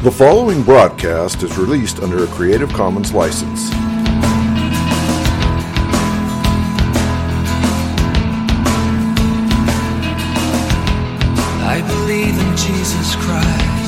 The following broadcast is released under a Creative Commons license. I believe in Jesus Christ,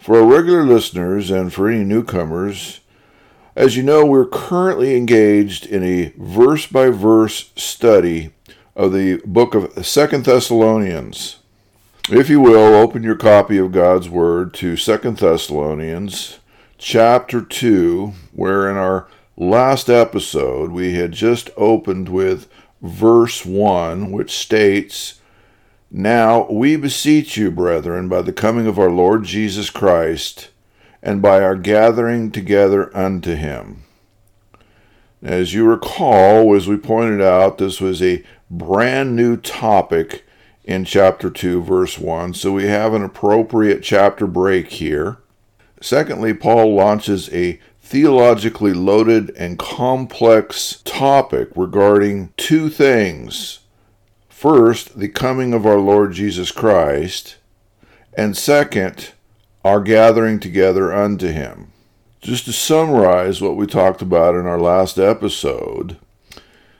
For our regular listeners and for any newcomers, as you know, we're currently engaged in a verse by verse study of the book of Second Thessalonians. If you will, open your copy of God's Word to Second Thessalonians chapter 2, where in our last episode we had just opened with verse 1, which states, Now we beseech you, brethren, by the coming of our Lord Jesus Christ, and by our gathering together unto him. As you recall, as we pointed out, this was a brand new topic in chapter 2, verse 1, so we have an appropriate chapter break here. Secondly, Paul launches a theologically loaded and complex topic regarding two things. First, the coming of our Lord Jesus Christ, and second, our gathering together unto him. Just to summarize what we talked about in our last episode,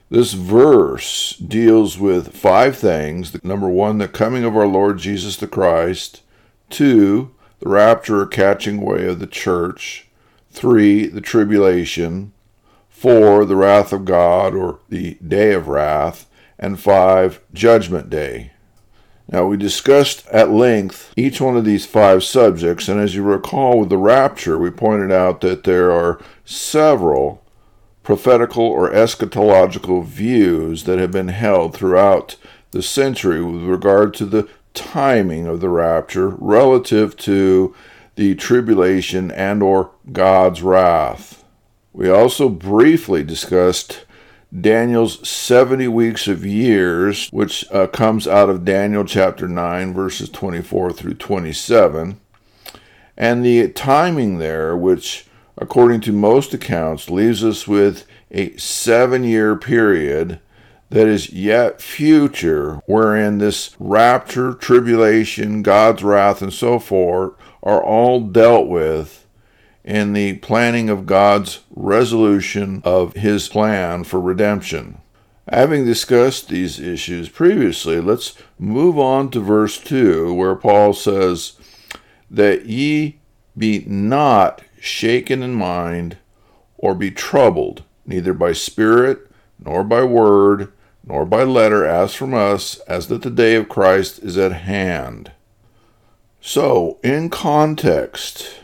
this verse deals with five things. Number one, the coming of our Lord Jesus the Christ. Two, the rapture or catching away of the church. Three, the tribulation. Four, the wrath of God or the day of wrath. And five, judgment day. Now, we discussed at length each one of these five subjects, and as you recall with the rapture, we pointed out that there are several prophetical or eschatological views that have been held throughout the century with regard to the timing of the rapture relative to the tribulation and or God's wrath. We also briefly discussed Daniel's 70 weeks of years, which uh, comes out of Daniel chapter 9, verses 24 through 27, and the timing there, which according to most accounts leaves us with a seven year period that is yet future, wherein this rapture, tribulation, God's wrath, and so forth are all dealt with in the planning of God's resolution of his plan for redemption. Having discussed these issues previously, let's move on to verse 2, where Paul says, That ye be not shaken in mind, or be troubled, neither by spirit, nor by word, nor by letter as from us, as that the day of Christ is at hand. So, in context,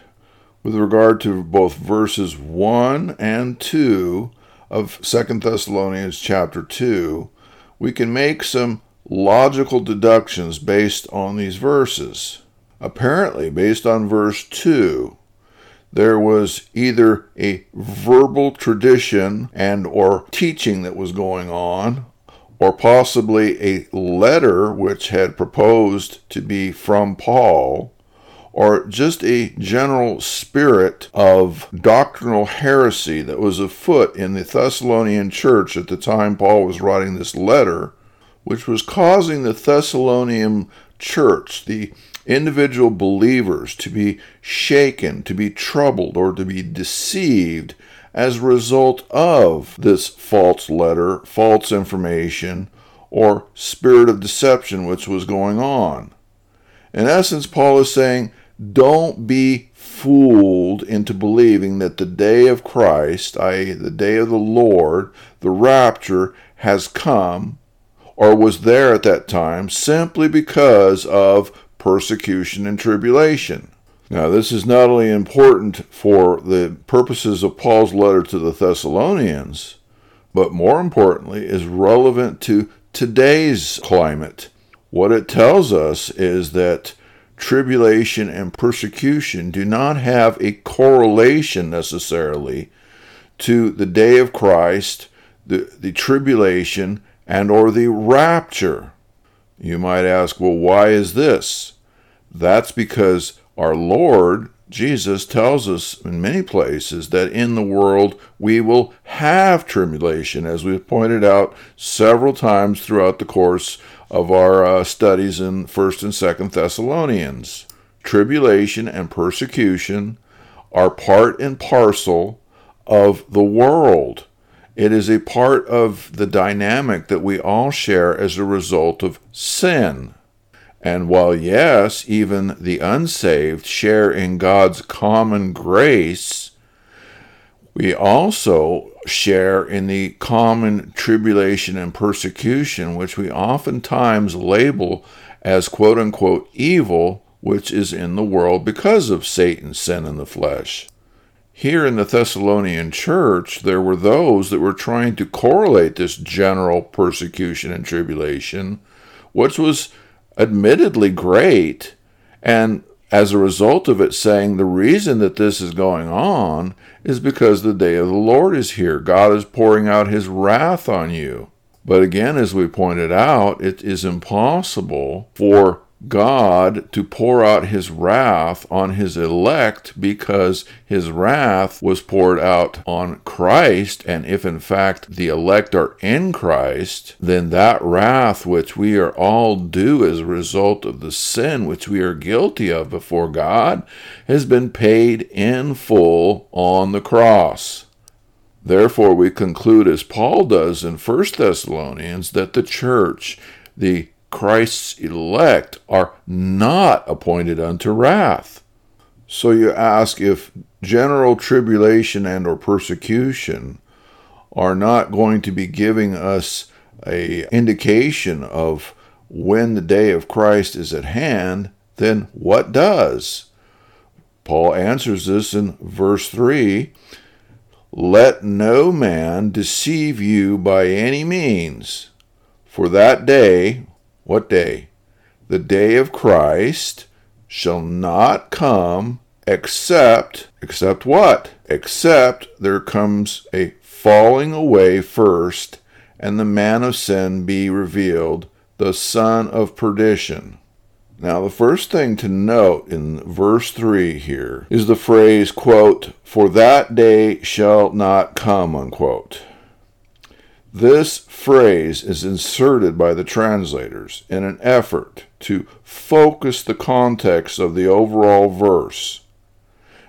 with regard to both verses 1 and 2 of Second Thessalonians chapter 2, we can make some logical deductions based on these verses. Apparently, based on verse 2, there was either a verbal tradition and or teaching that was going on or possibly a letter which had proposed to be from Paul or just a general spirit of doctrinal heresy that was afoot in the Thessalonian church at the time Paul was writing this letter, which was causing the Thessalonian church, the individual believers, to be shaken, to be troubled, or to be deceived as a result of this false letter, false information, or spirit of deception which was going on. In essence, Paul is saying, don't be fooled into believing that the day of Christ, i.e., the day of the Lord, the rapture, has come or was there at that time simply because of persecution and tribulation. Now, this is not only important for the purposes of Paul's letter to the Thessalonians, but more importantly, is relevant to today's climate. What it tells us is that tribulation and persecution do not have a correlation necessarily to the day of Christ, the, the tribulation, and or the rapture. You might ask, well, why is this? That's because our Lord Jesus tells us in many places that in the world we will have tribulation, as we've pointed out several times throughout the course of our uh, studies in 1st and 2nd Thessalonians. Tribulation and persecution are part and parcel of the world. It is a part of the dynamic that we all share as a result of sin. And while, yes, even the unsaved share in God's common grace, we also share in the common tribulation and persecution, which we oftentimes label as quote unquote evil, which is in the world because of Satan's sin in the flesh. Here in the Thessalonian church, there were those that were trying to correlate this general persecution and tribulation, which was admittedly great, and as a result of it saying the reason that this is going on is because the day of the Lord is here. God is pouring out his wrath on you. But again, as we pointed out, it is impossible for God to pour out his wrath on his elect because his wrath was poured out on Christ. And if in fact the elect are in Christ, then that wrath which we are all due as a result of the sin which we are guilty of before God has been paid in full on the cross. Therefore, we conclude, as Paul does in 1 Thessalonians, that the church, the Christ's elect are not appointed unto wrath. So you ask if general tribulation and or persecution are not going to be giving us a indication of when the day of Christ is at hand, then what does? Paul answers this in verse 3 Let no man deceive you by any means, for that day, what day? The day of Christ shall not come except, except what? Except there comes a falling away first, and the man of sin be revealed, the son of perdition. Now, the first thing to note in verse 3 here is the phrase, quote, for that day shall not come, unquote. This phrase is inserted by the translators in an effort to focus the context of the overall verse.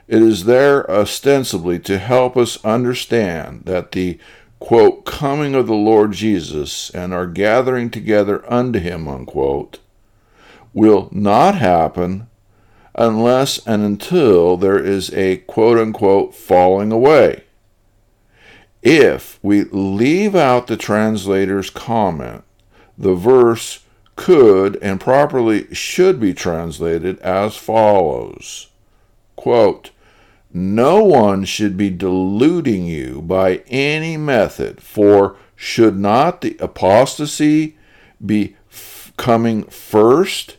It is there ostensibly to help us understand that the quote, coming of the Lord Jesus and our gathering together unto him, unquote, will not happen unless and until there is a quote unquote falling away. If we leave out the translator's comment, the verse could and properly should be translated as follows quote, No one should be deluding you by any method, for should not the apostasy be f- coming first,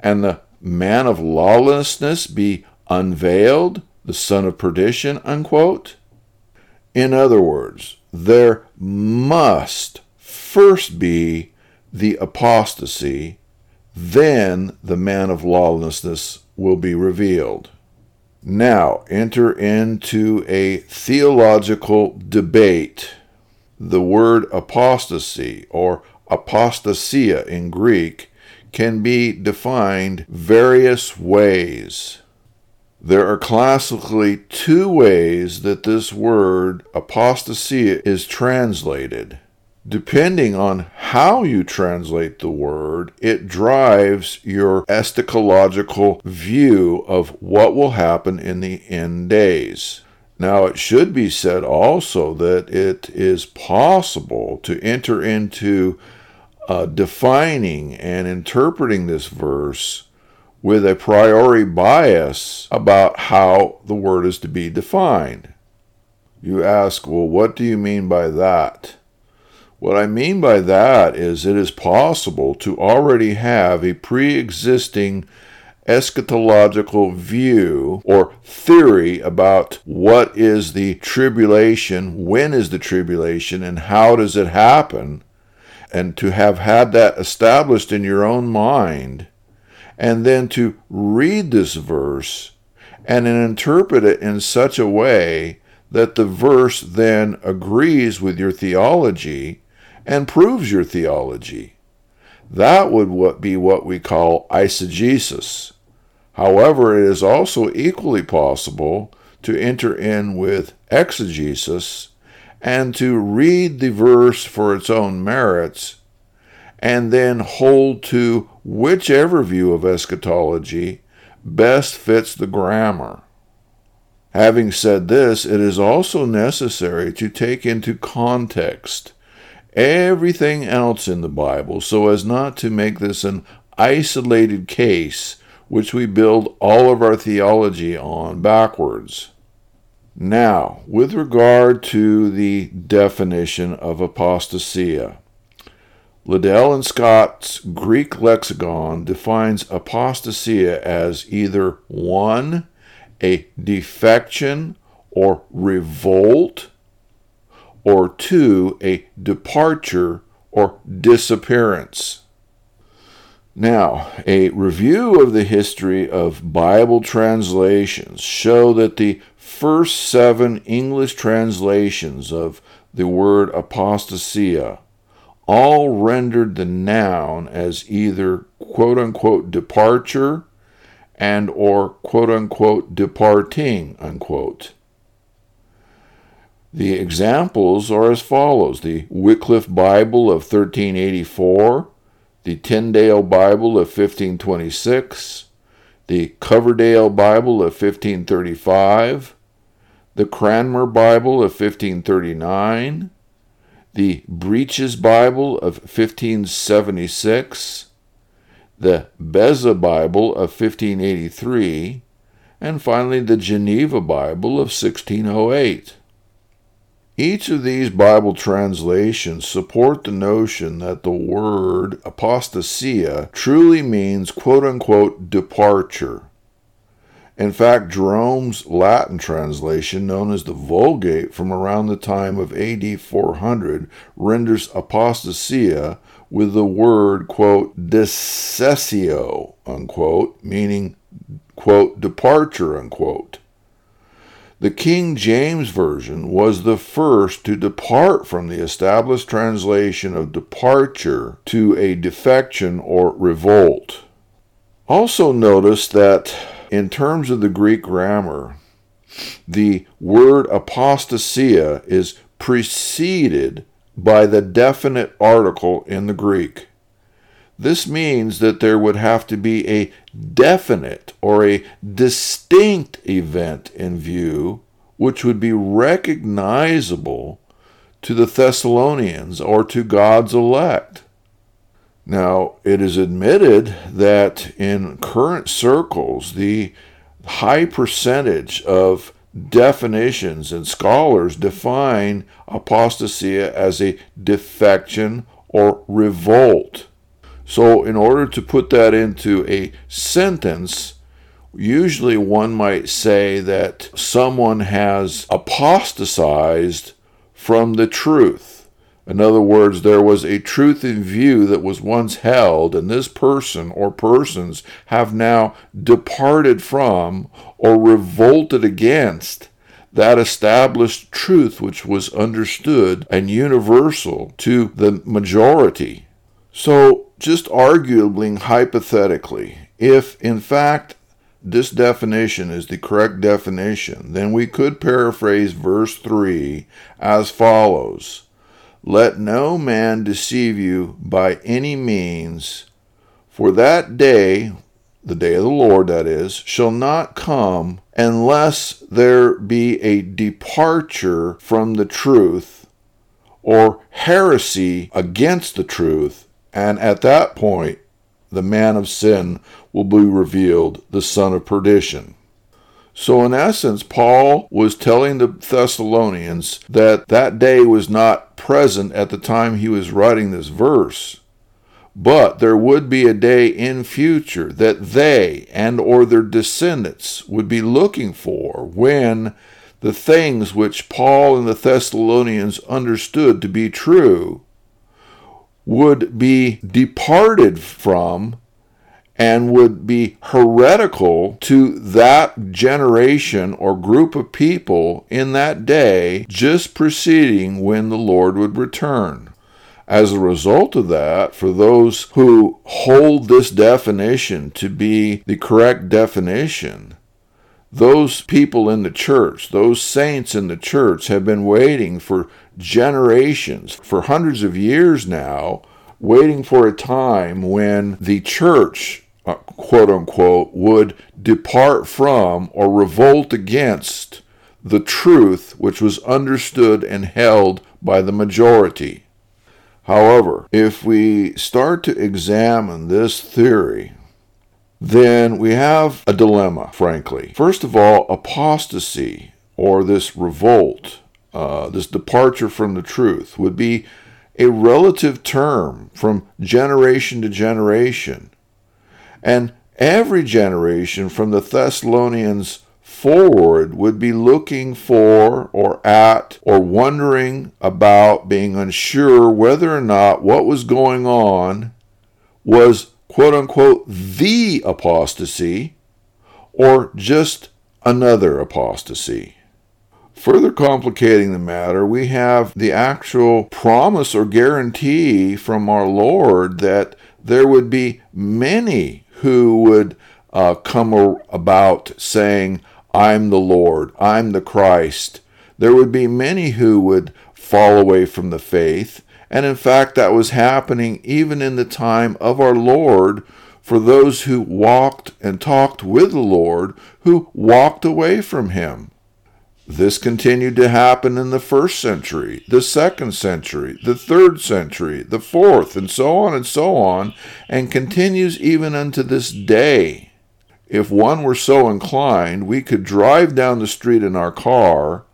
and the man of lawlessness be unveiled, the son of perdition? Unquote. In other words, there must first be the apostasy, then the man of lawlessness will be revealed. Now enter into a theological debate. The word apostasy or apostasia in Greek can be defined various ways. There are classically two ways that this word apostasia is translated. Depending on how you translate the word, it drives your eschatological view of what will happen in the end days. Now, it should be said also that it is possible to enter into uh, defining and interpreting this verse with a priori bias about how the word is to be defined. You ask, well, what do you mean by that? What I mean by that is it is possible to already have a pre existing eschatological view or theory about what is the tribulation, when is the tribulation, and how does it happen, and to have had that established in your own mind, and then to read this verse and interpret it in such a way that the verse then agrees with your theology and proves your theology. That would be what we call eisegesis. However, it is also equally possible to enter in with exegesis and to read the verse for its own merits and then hold to whichever view of eschatology best fits the grammar. Having said this, it is also necessary to take into context everything else in the Bible so as not to make this an isolated case which we build all of our theology on backwards. Now, with regard to the definition of apostasia, Liddell and Scott's Greek lexicon defines apostasia as either 1. a defection or revolt or two, a departure or disappearance. Now, a review of the history of Bible translations show that the first seven English translations of the word apostasia all rendered the noun as either quote unquote departure and or quote unquote departing unquote. The examples are as follows the Wycliffe Bible of 1384, the Tyndale Bible of 1526, the Coverdale Bible of 1535, the Cranmer Bible of 1539, the Breeches Bible of 1576, the Beza Bible of 1583, and finally the Geneva Bible of 1608. Each of these Bible translations support the notion that the word apostasia truly means quote unquote departure. In fact, Jerome's Latin translation, known as the Vulgate from around the time of AD 400, renders apostasia with the word, quote, discessio, unquote, meaning, quote, departure, unquote. The King James Version was the first to depart from the established translation of departure to a defection or revolt. Also, notice that in terms of the Greek grammar, the word apostasia is preceded by the definite article in the Greek. This means that there would have to be a definite or a distinct event in view which would be recognizable to the Thessalonians or to God's elect. Now, it is admitted that in current circles, the high percentage of definitions and scholars define apostasia as a defection or revolt. So, in order to put that into a sentence, usually one might say that someone has apostatized from the truth. In other words, there was a truth in view that was once held, and this person or persons have now departed from or revolted against that established truth which was understood and universal to the majority. So, just arguably, hypothetically, if in fact this definition is the correct definition, then we could paraphrase verse 3 as follows. Let no man deceive you by any means, for that day, the day of the Lord, that is, shall not come unless there be a departure from the truth or heresy against the truth, and at that point, the man of sin will be revealed, the son of perdition. So, in essence, Paul was telling the Thessalonians that that day was not present at the time he was writing this verse, but there would be a day in future that they and or their descendants would be looking for when the things which Paul and the Thessalonians understood to be true would be departed from and would be heretical to that generation or group of people in that day just preceding when the Lord would return. As a result of that, for those who hold this definition to be the correct definition, those people in the church, those saints in the church, have been waiting for generations, for hundreds of years now, waiting for a time when the church uh, quote unquote, would depart from or revolt against the truth which was understood and held by the majority. However, if we start to examine this theory, then we have a dilemma, frankly. First of all, apostasy, or this revolt, uh, this departure from the truth, would be a relative term from generation to generation. And every generation from the Thessalonians forward would be looking for or at or wondering about being unsure whether or not what was going on was quote unquote the apostasy or just another apostasy. Further complicating the matter, we have the actual promise or guarantee from our Lord that there would be many who would uh, come about saying, I'm the Lord, I'm the Christ. There would be many who would fall away from the faith. And in fact, that was happening even in the time of our Lord for those who walked and talked with the Lord who walked away from him. This continued to happen in the first century, the second century, the third century, the fourth, and so on and so on, and continues even unto this day. If one were so inclined, we could drive down the street in our car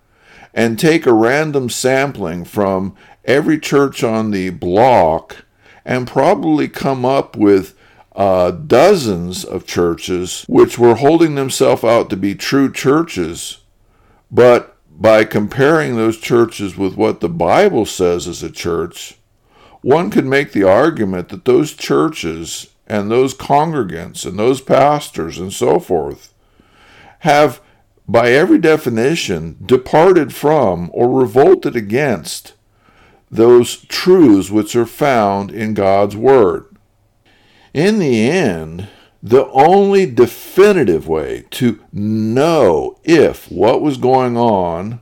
and take a random sampling from every church on the block and probably come up with uh, dozens of churches which were holding themselves out to be true churches but by comparing those churches with what the Bible says is a church, one could make the argument that those churches and those congregants and those pastors and so forth have by every definition, departed from or revolted against those truths which are found in God's Word. In the end, the only definitive way to know if what was going on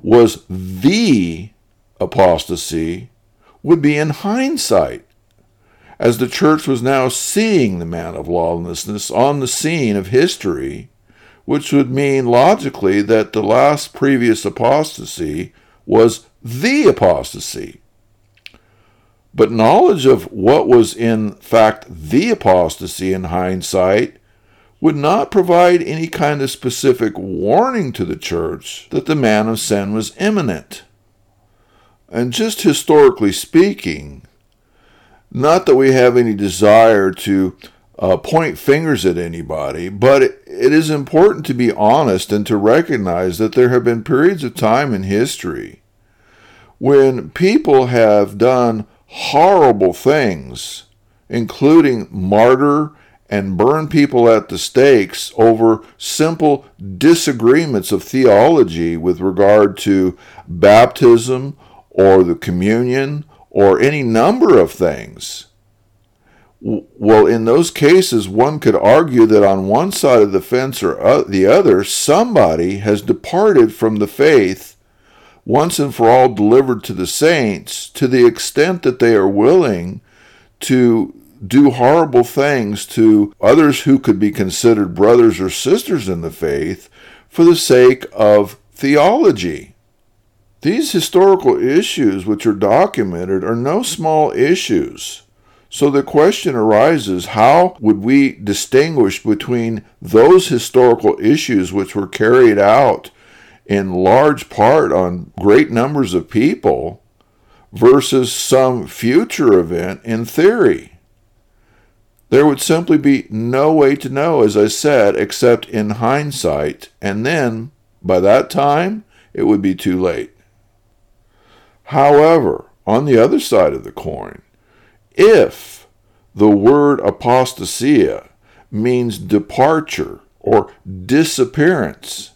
was the apostasy would be in hindsight, as the church was now seeing the man of lawlessness on the scene of history, which would mean logically that the last previous apostasy was the apostasy. But knowledge of what was in fact the apostasy in hindsight would not provide any kind of specific warning to the church that the man of sin was imminent. And just historically speaking, not that we have any desire to uh, point fingers at anybody, but it, it is important to be honest and to recognize that there have been periods of time in history when people have done horrible things, including martyr and burn people at the stakes over simple disagreements of theology with regard to baptism or the communion or any number of things. Well, in those cases, one could argue that on one side of the fence or uh, the other, somebody has departed from the faith once and for all delivered to the saints to the extent that they are willing to do horrible things to others who could be considered brothers or sisters in the faith for the sake of theology. These historical issues, which are documented, are no small issues. So the question arises how would we distinguish between those historical issues which were carried out in large part on great numbers of people versus some future event in theory. There would simply be no way to know, as I said, except in hindsight, and then, by that time, it would be too late. However, on the other side of the coin, if the word apostasia means departure or disappearance,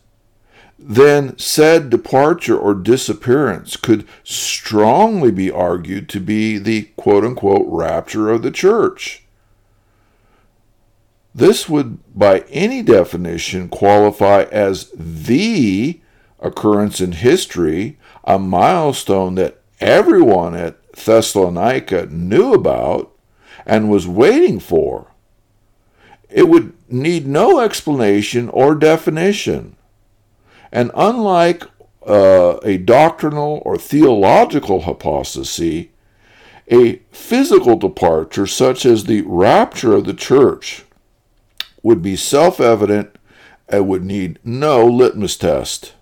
then said departure or disappearance could strongly be argued to be the quote unquote rapture of the church. This would, by any definition, qualify as the occurrence in history, a milestone that everyone at Thessalonica knew about and was waiting for. It would need no explanation or definition. And unlike uh, a doctrinal or theological apostasy, a physical departure, such as the rapture of the church, would be self evident and would need no litmus test.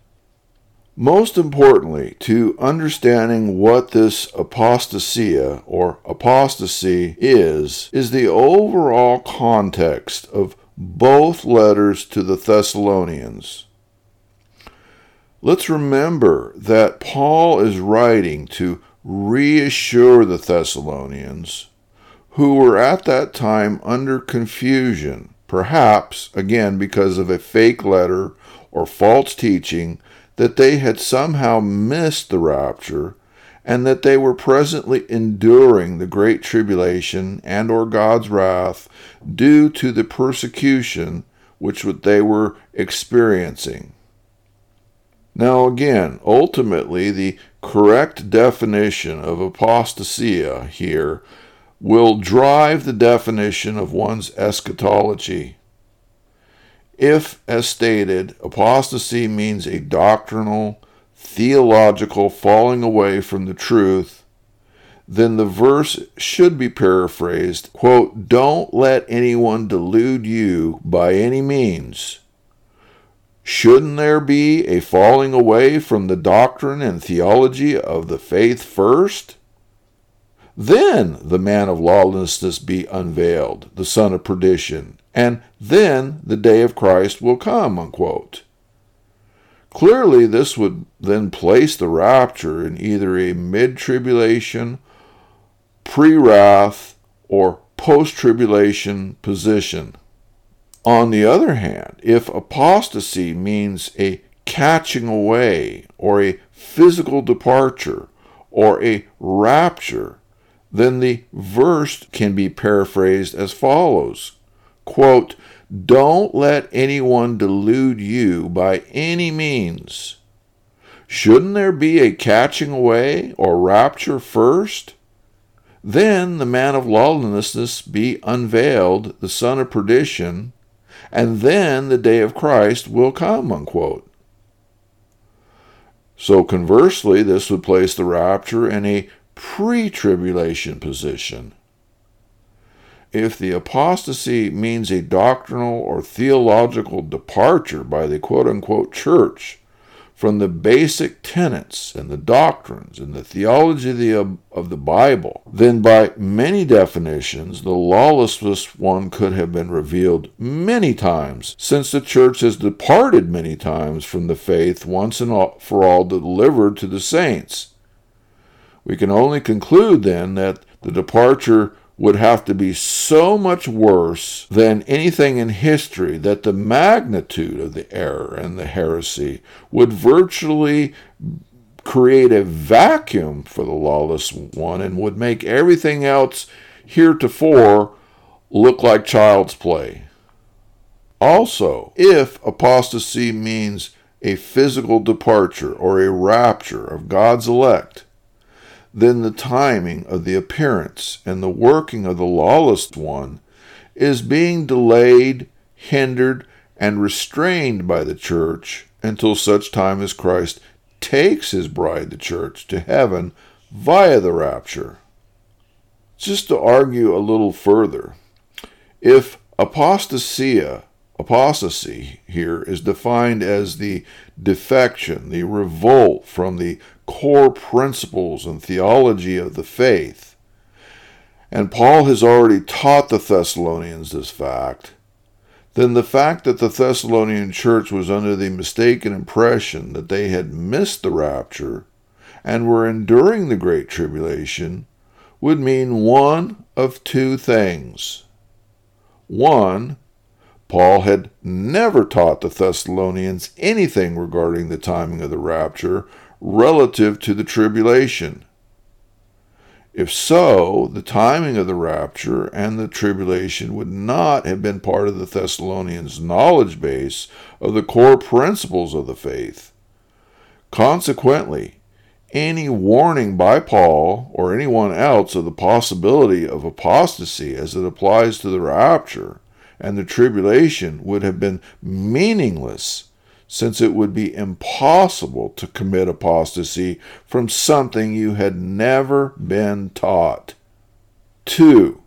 Most importantly, to understanding what this apostasia or apostasy is, is the overall context of both letters to the Thessalonians. Let's remember that Paul is writing to reassure the Thessalonians, who were at that time under confusion, perhaps, again, because of a fake letter or false teaching, that they had somehow missed the rapture and that they were presently enduring the great tribulation and or God's wrath due to the persecution which they were experiencing. Now, again, ultimately, the correct definition of apostasia here will drive the definition of one's eschatology. If, as stated, apostasy means a doctrinal, theological falling away from the truth, then the verse should be paraphrased, quote, Don't let anyone delude you by any means Shouldn't there be a falling away from the doctrine and theology of the faith first? Then the man of lawlessness be unveiled, the son of perdition, and then the day of Christ will come. Unquote. Clearly, this would then place the rapture in either a mid tribulation, pre wrath, or post tribulation position. On the other hand, if apostasy means a catching away or a physical departure or a rapture, then the verse can be paraphrased as follows quote, Don't let anyone delude you by any means. Shouldn't there be a catching away or rapture first? Then the man of lawlessness be unveiled, the son of perdition, and then the day of Christ will come. Unquote. So conversely, this would place the rapture in a pre tribulation position. If the apostasy means a doctrinal or theological departure by the quote unquote church, from the basic tenets and the doctrines and the theology of the, of the Bible, then by many definitions, the lawlessness one could have been revealed many times, since the church has departed many times from the faith once and all, for all delivered to the saints. We can only conclude then that the departure would have to be so much worse than anything in history that the magnitude of the error and the heresy would virtually create a vacuum for the lawless one and would make everything else heretofore look like child's play. Also, if apostasy means a physical departure or a rapture of God's elect, then the timing of the appearance and the working of the lawless one is being delayed, hindered, and restrained by the church until such time as Christ takes his bride, the church, to heaven via the rapture. Just to argue a little further, if apostasia, apostasy here is defined as the defection, the revolt from the core principles and theology of the faith. And Paul has already taught the Thessalonians this fact. Then the fact that the Thessalonian church was under the mistaken impression that they had missed the rapture and were enduring the Great Tribulation would mean one of two things. One, Paul had never taught the Thessalonians anything regarding the timing of the rapture relative to the tribulation? If so, the timing of the rapture and the tribulation would not have been part of the Thessalonians' knowledge base of the core principles of the faith. Consequently, any warning by Paul or anyone else of the possibility of apostasy as it applies to the rapture and the tribulation would have been meaningless since it would be impossible to commit apostasy from something you had never been taught. 2.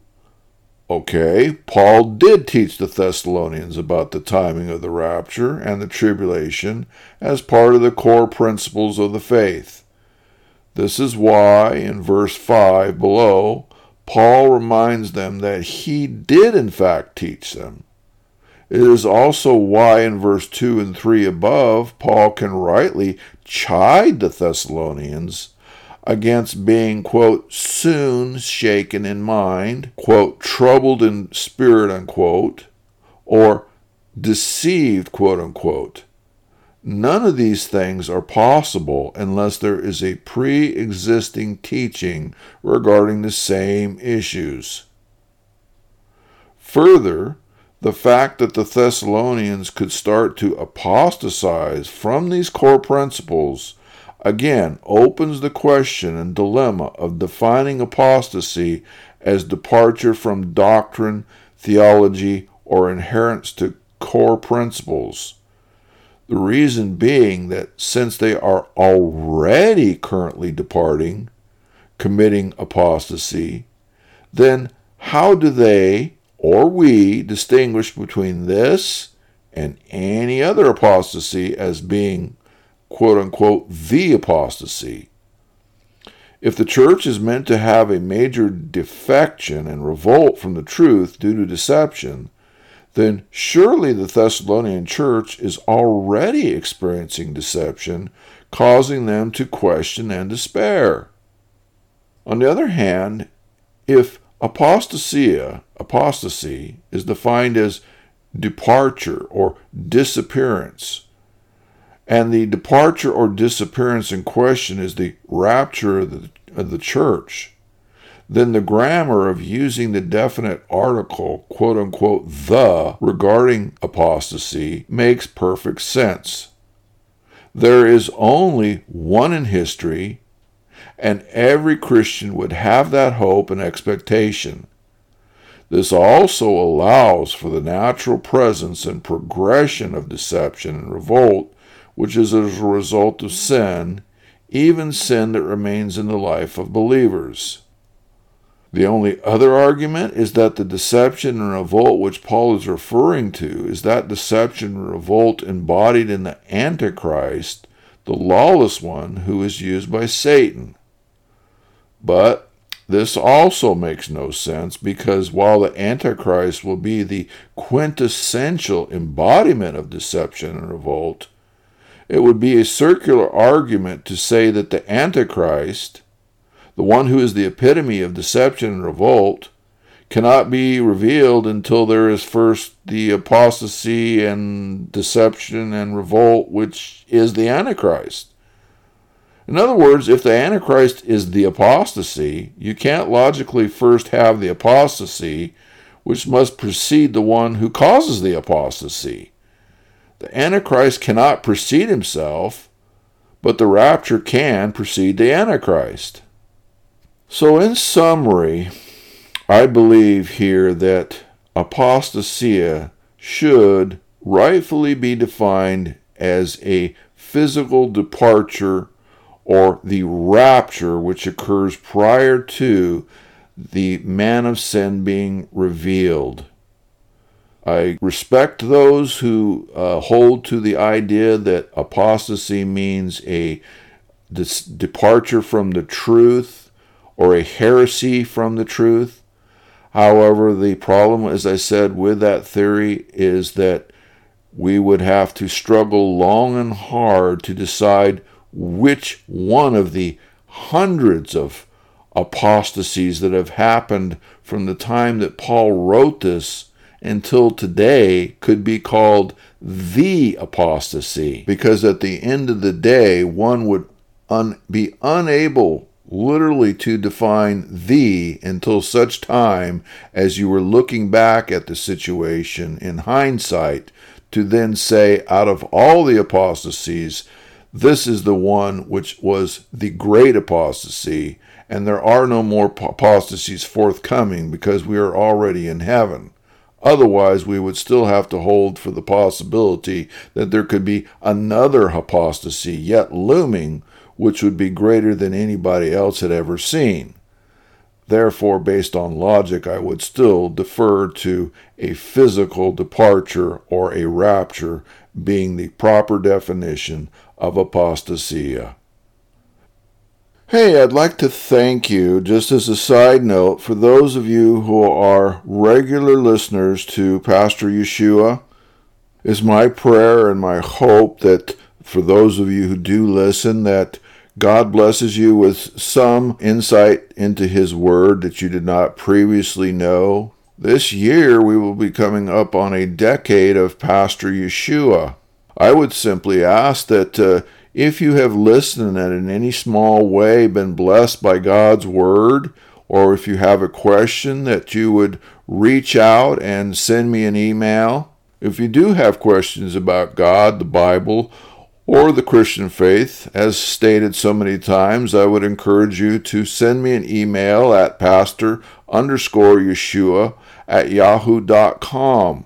Okay, Paul did teach the Thessalonians about the timing of the rapture and the tribulation as part of the core principles of the faith. This is why, in verse 5 below, Paul reminds them that he did in fact teach them. It is also why in verse 2 and 3 above, Paul can rightly chide the Thessalonians against being, quote, soon shaken in mind, quote, troubled in spirit, unquote, or deceived, quote unquote. None of these things are possible unless there is a pre existing teaching regarding the same issues. Further, the fact that the Thessalonians could start to apostatize from these core principles again opens the question and dilemma of defining apostasy as departure from doctrine, theology, or adherence to core principles. The reason being that since they are already currently departing, committing apostasy, then how do they or we distinguish between this and any other apostasy as being, quote unquote, the apostasy. If the church is meant to have a major defection and revolt from the truth due to deception, then surely the Thessalonian church is already experiencing deception, causing them to question and despair. On the other hand, if Apostasia, apostasy, is defined as departure or disappearance. And the departure or disappearance in question is the rapture of the, of the church. Then the grammar of using the definite article, quote unquote, the, regarding apostasy makes perfect sense. There is only one in history, and every Christian would have that hope and expectation. This also allows for the natural presence and progression of deception and revolt, which is as a result of sin, even sin that remains in the life of believers. The only other argument is that the deception and revolt which Paul is referring to is that deception and revolt embodied in the Antichrist, the lawless one who is used by Satan. But this also makes no sense because while the Antichrist will be the quintessential embodiment of deception and revolt, it would be a circular argument to say that the Antichrist, the one who is the epitome of deception and revolt, cannot be revealed until there is first the apostasy and deception and revolt, which is the Antichrist. In other words, if the Antichrist is the apostasy, you can't logically first have the apostasy, which must precede the one who causes the apostasy. The Antichrist cannot precede himself, but the rapture can precede the Antichrist. So, in summary, I believe here that apostasia should rightfully be defined as a physical departure or the rapture which occurs prior to the man of sin being revealed. I respect those who uh, hold to the idea that apostasy means a departure from the truth or a heresy from the truth. However, the problem, as I said, with that theory is that we would have to struggle long and hard to decide which one of the hundreds of apostasies that have happened from the time that Paul wrote this until today could be called the apostasy. Because at the end of the day, one would un- be unable literally to define the until such time as you were looking back at the situation in hindsight to then say, out of all the apostasies, this is the one which was the great apostasy, and there are no more apostasies forthcoming because we are already in heaven. Otherwise, we would still have to hold for the possibility that there could be another apostasy yet looming, which would be greater than anybody else had ever seen. Therefore, based on logic, I would still defer to a physical departure or a rapture being the proper definition of apostasia. Hey, I'd like to thank you, just as a side note, for those of you who are regular listeners to Pastor Yeshua. It's my prayer and my hope that for those of you who do listen, that God blesses you with some insight into His Word that you did not previously know. This year, we will be coming up on a decade of Pastor Yeshua. I would simply ask that uh, if you have listened and in any small way been blessed by God's Word, or if you have a question, that you would reach out and send me an email. If you do have questions about God, the Bible, or the Christian faith, as stated so many times, I would encourage you to send me an email at pastor underscore Yeshua at yahoo.com.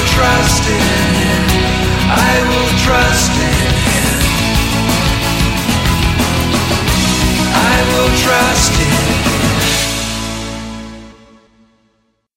trust in Him. I will trust in Him. I will trust in Him.